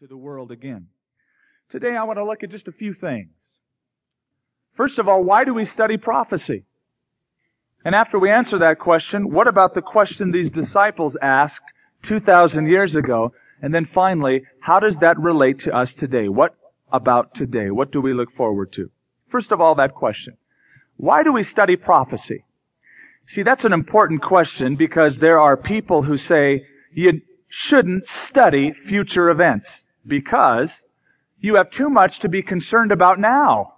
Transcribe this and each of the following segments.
to the world again. Today I want to look at just a few things. First of all, why do we study prophecy? And after we answer that question, what about the question these disciples asked 2,000 years ago? And then finally, how does that relate to us today? What about today? What do we look forward to? First of all, that question. Why do we study prophecy? See, that's an important question because there are people who say you shouldn't study future events because you have too much to be concerned about now.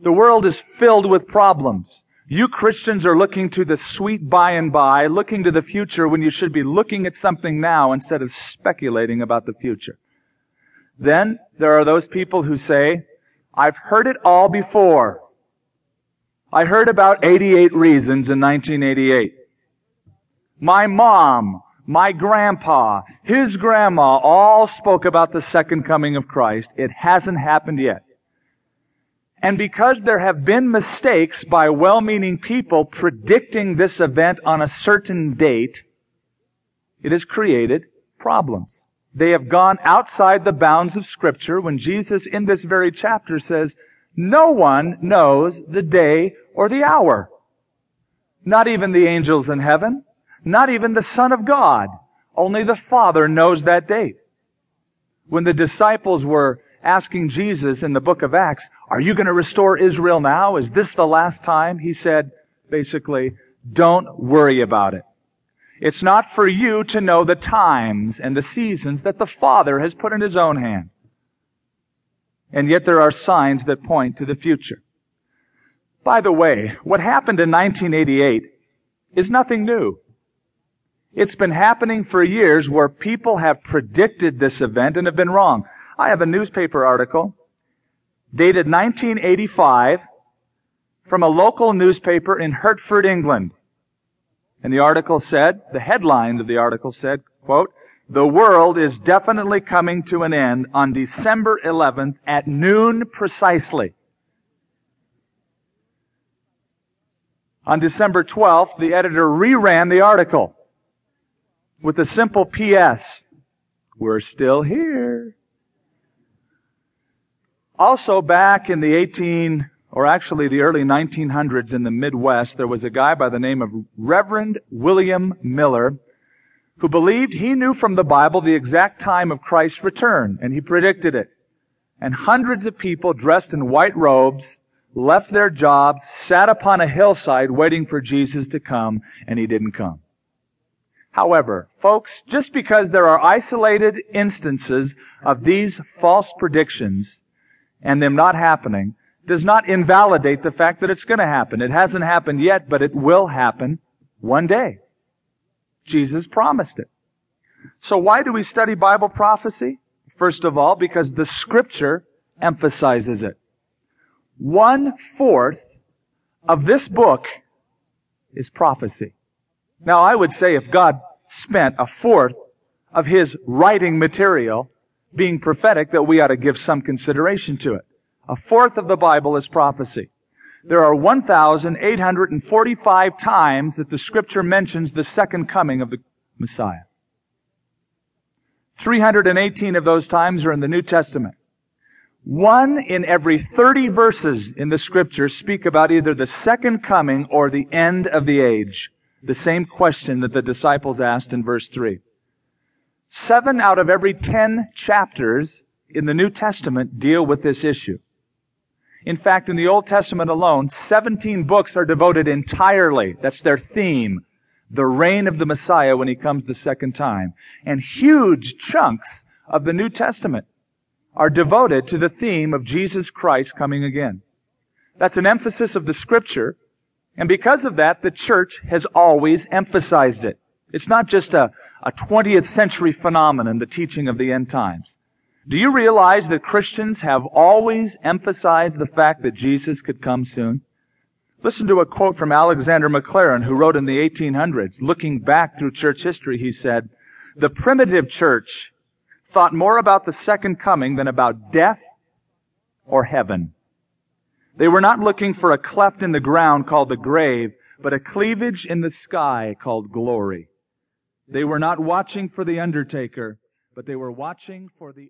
The world is filled with problems. You Christians are looking to the sweet by and by, looking to the future when you should be looking at something now instead of speculating about the future. Then there are those people who say, I've heard it all before. I heard about 88 reasons in 1988. My mom, my grandpa, his grandma all spoke about the second coming of Christ. It hasn't happened yet. And because there have been mistakes by well-meaning people predicting this event on a certain date, it has created problems. They have gone outside the bounds of scripture when Jesus in this very chapter says, no one knows the day or the hour. Not even the angels in heaven. Not even the Son of God. Only the Father knows that date. When the disciples were asking Jesus in the book of Acts, are you going to restore Israel now? Is this the last time? He said, basically, don't worry about it. It's not for you to know the times and the seasons that the Father has put in His own hand. And yet there are signs that point to the future. By the way, what happened in 1988 is nothing new. It's been happening for years where people have predicted this event and have been wrong. I have a newspaper article dated 1985 from a local newspaper in Hertford, England. And the article said, the headline of the article said, quote, the world is definitely coming to an end on December 11th at noon precisely. On December 12th, the editor reran the article with a simple P.S. We're still here. Also back in the 18, or actually the early 1900s in the Midwest, there was a guy by the name of Reverend William Miller who believed he knew from the Bible the exact time of Christ's return, and he predicted it. And hundreds of people dressed in white robes left their jobs, sat upon a hillside waiting for Jesus to come, and he didn't come. However, folks, just because there are isolated instances of these false predictions and them not happening, does not invalidate the fact that it's going to happen. It hasn't happened yet, but it will happen one day. Jesus promised it. So why do we study Bible prophecy? First of all, because the scripture emphasizes it. One fourth of this book is prophecy. Now, I would say if God spent a fourth of his writing material being prophetic, that we ought to give some consideration to it. A fourth of the Bible is prophecy. There are 1,845 times that the scripture mentions the second coming of the Messiah. 318 of those times are in the New Testament. One in every 30 verses in the scripture speak about either the second coming or the end of the age. The same question that the disciples asked in verse 3. Seven out of every ten chapters in the New Testament deal with this issue. In fact, in the Old Testament alone, 17 books are devoted entirely, that's their theme, the reign of the Messiah when he comes the second time. And huge chunks of the New Testament are devoted to the theme of Jesus Christ coming again. That's an emphasis of the scripture and because of that, the church has always emphasized it. It's not just a, a 20th century phenomenon, the teaching of the end times. Do you realize that Christians have always emphasized the fact that Jesus could come soon? Listen to a quote from Alexander Maclaren, who wrote in the 1800s. Looking back through church history, he said, The primitive church thought more about the second coming than about death or heaven. They were not looking for a cleft in the ground called the grave, but a cleavage in the sky called glory. They were not watching for the undertaker, but they were watching for the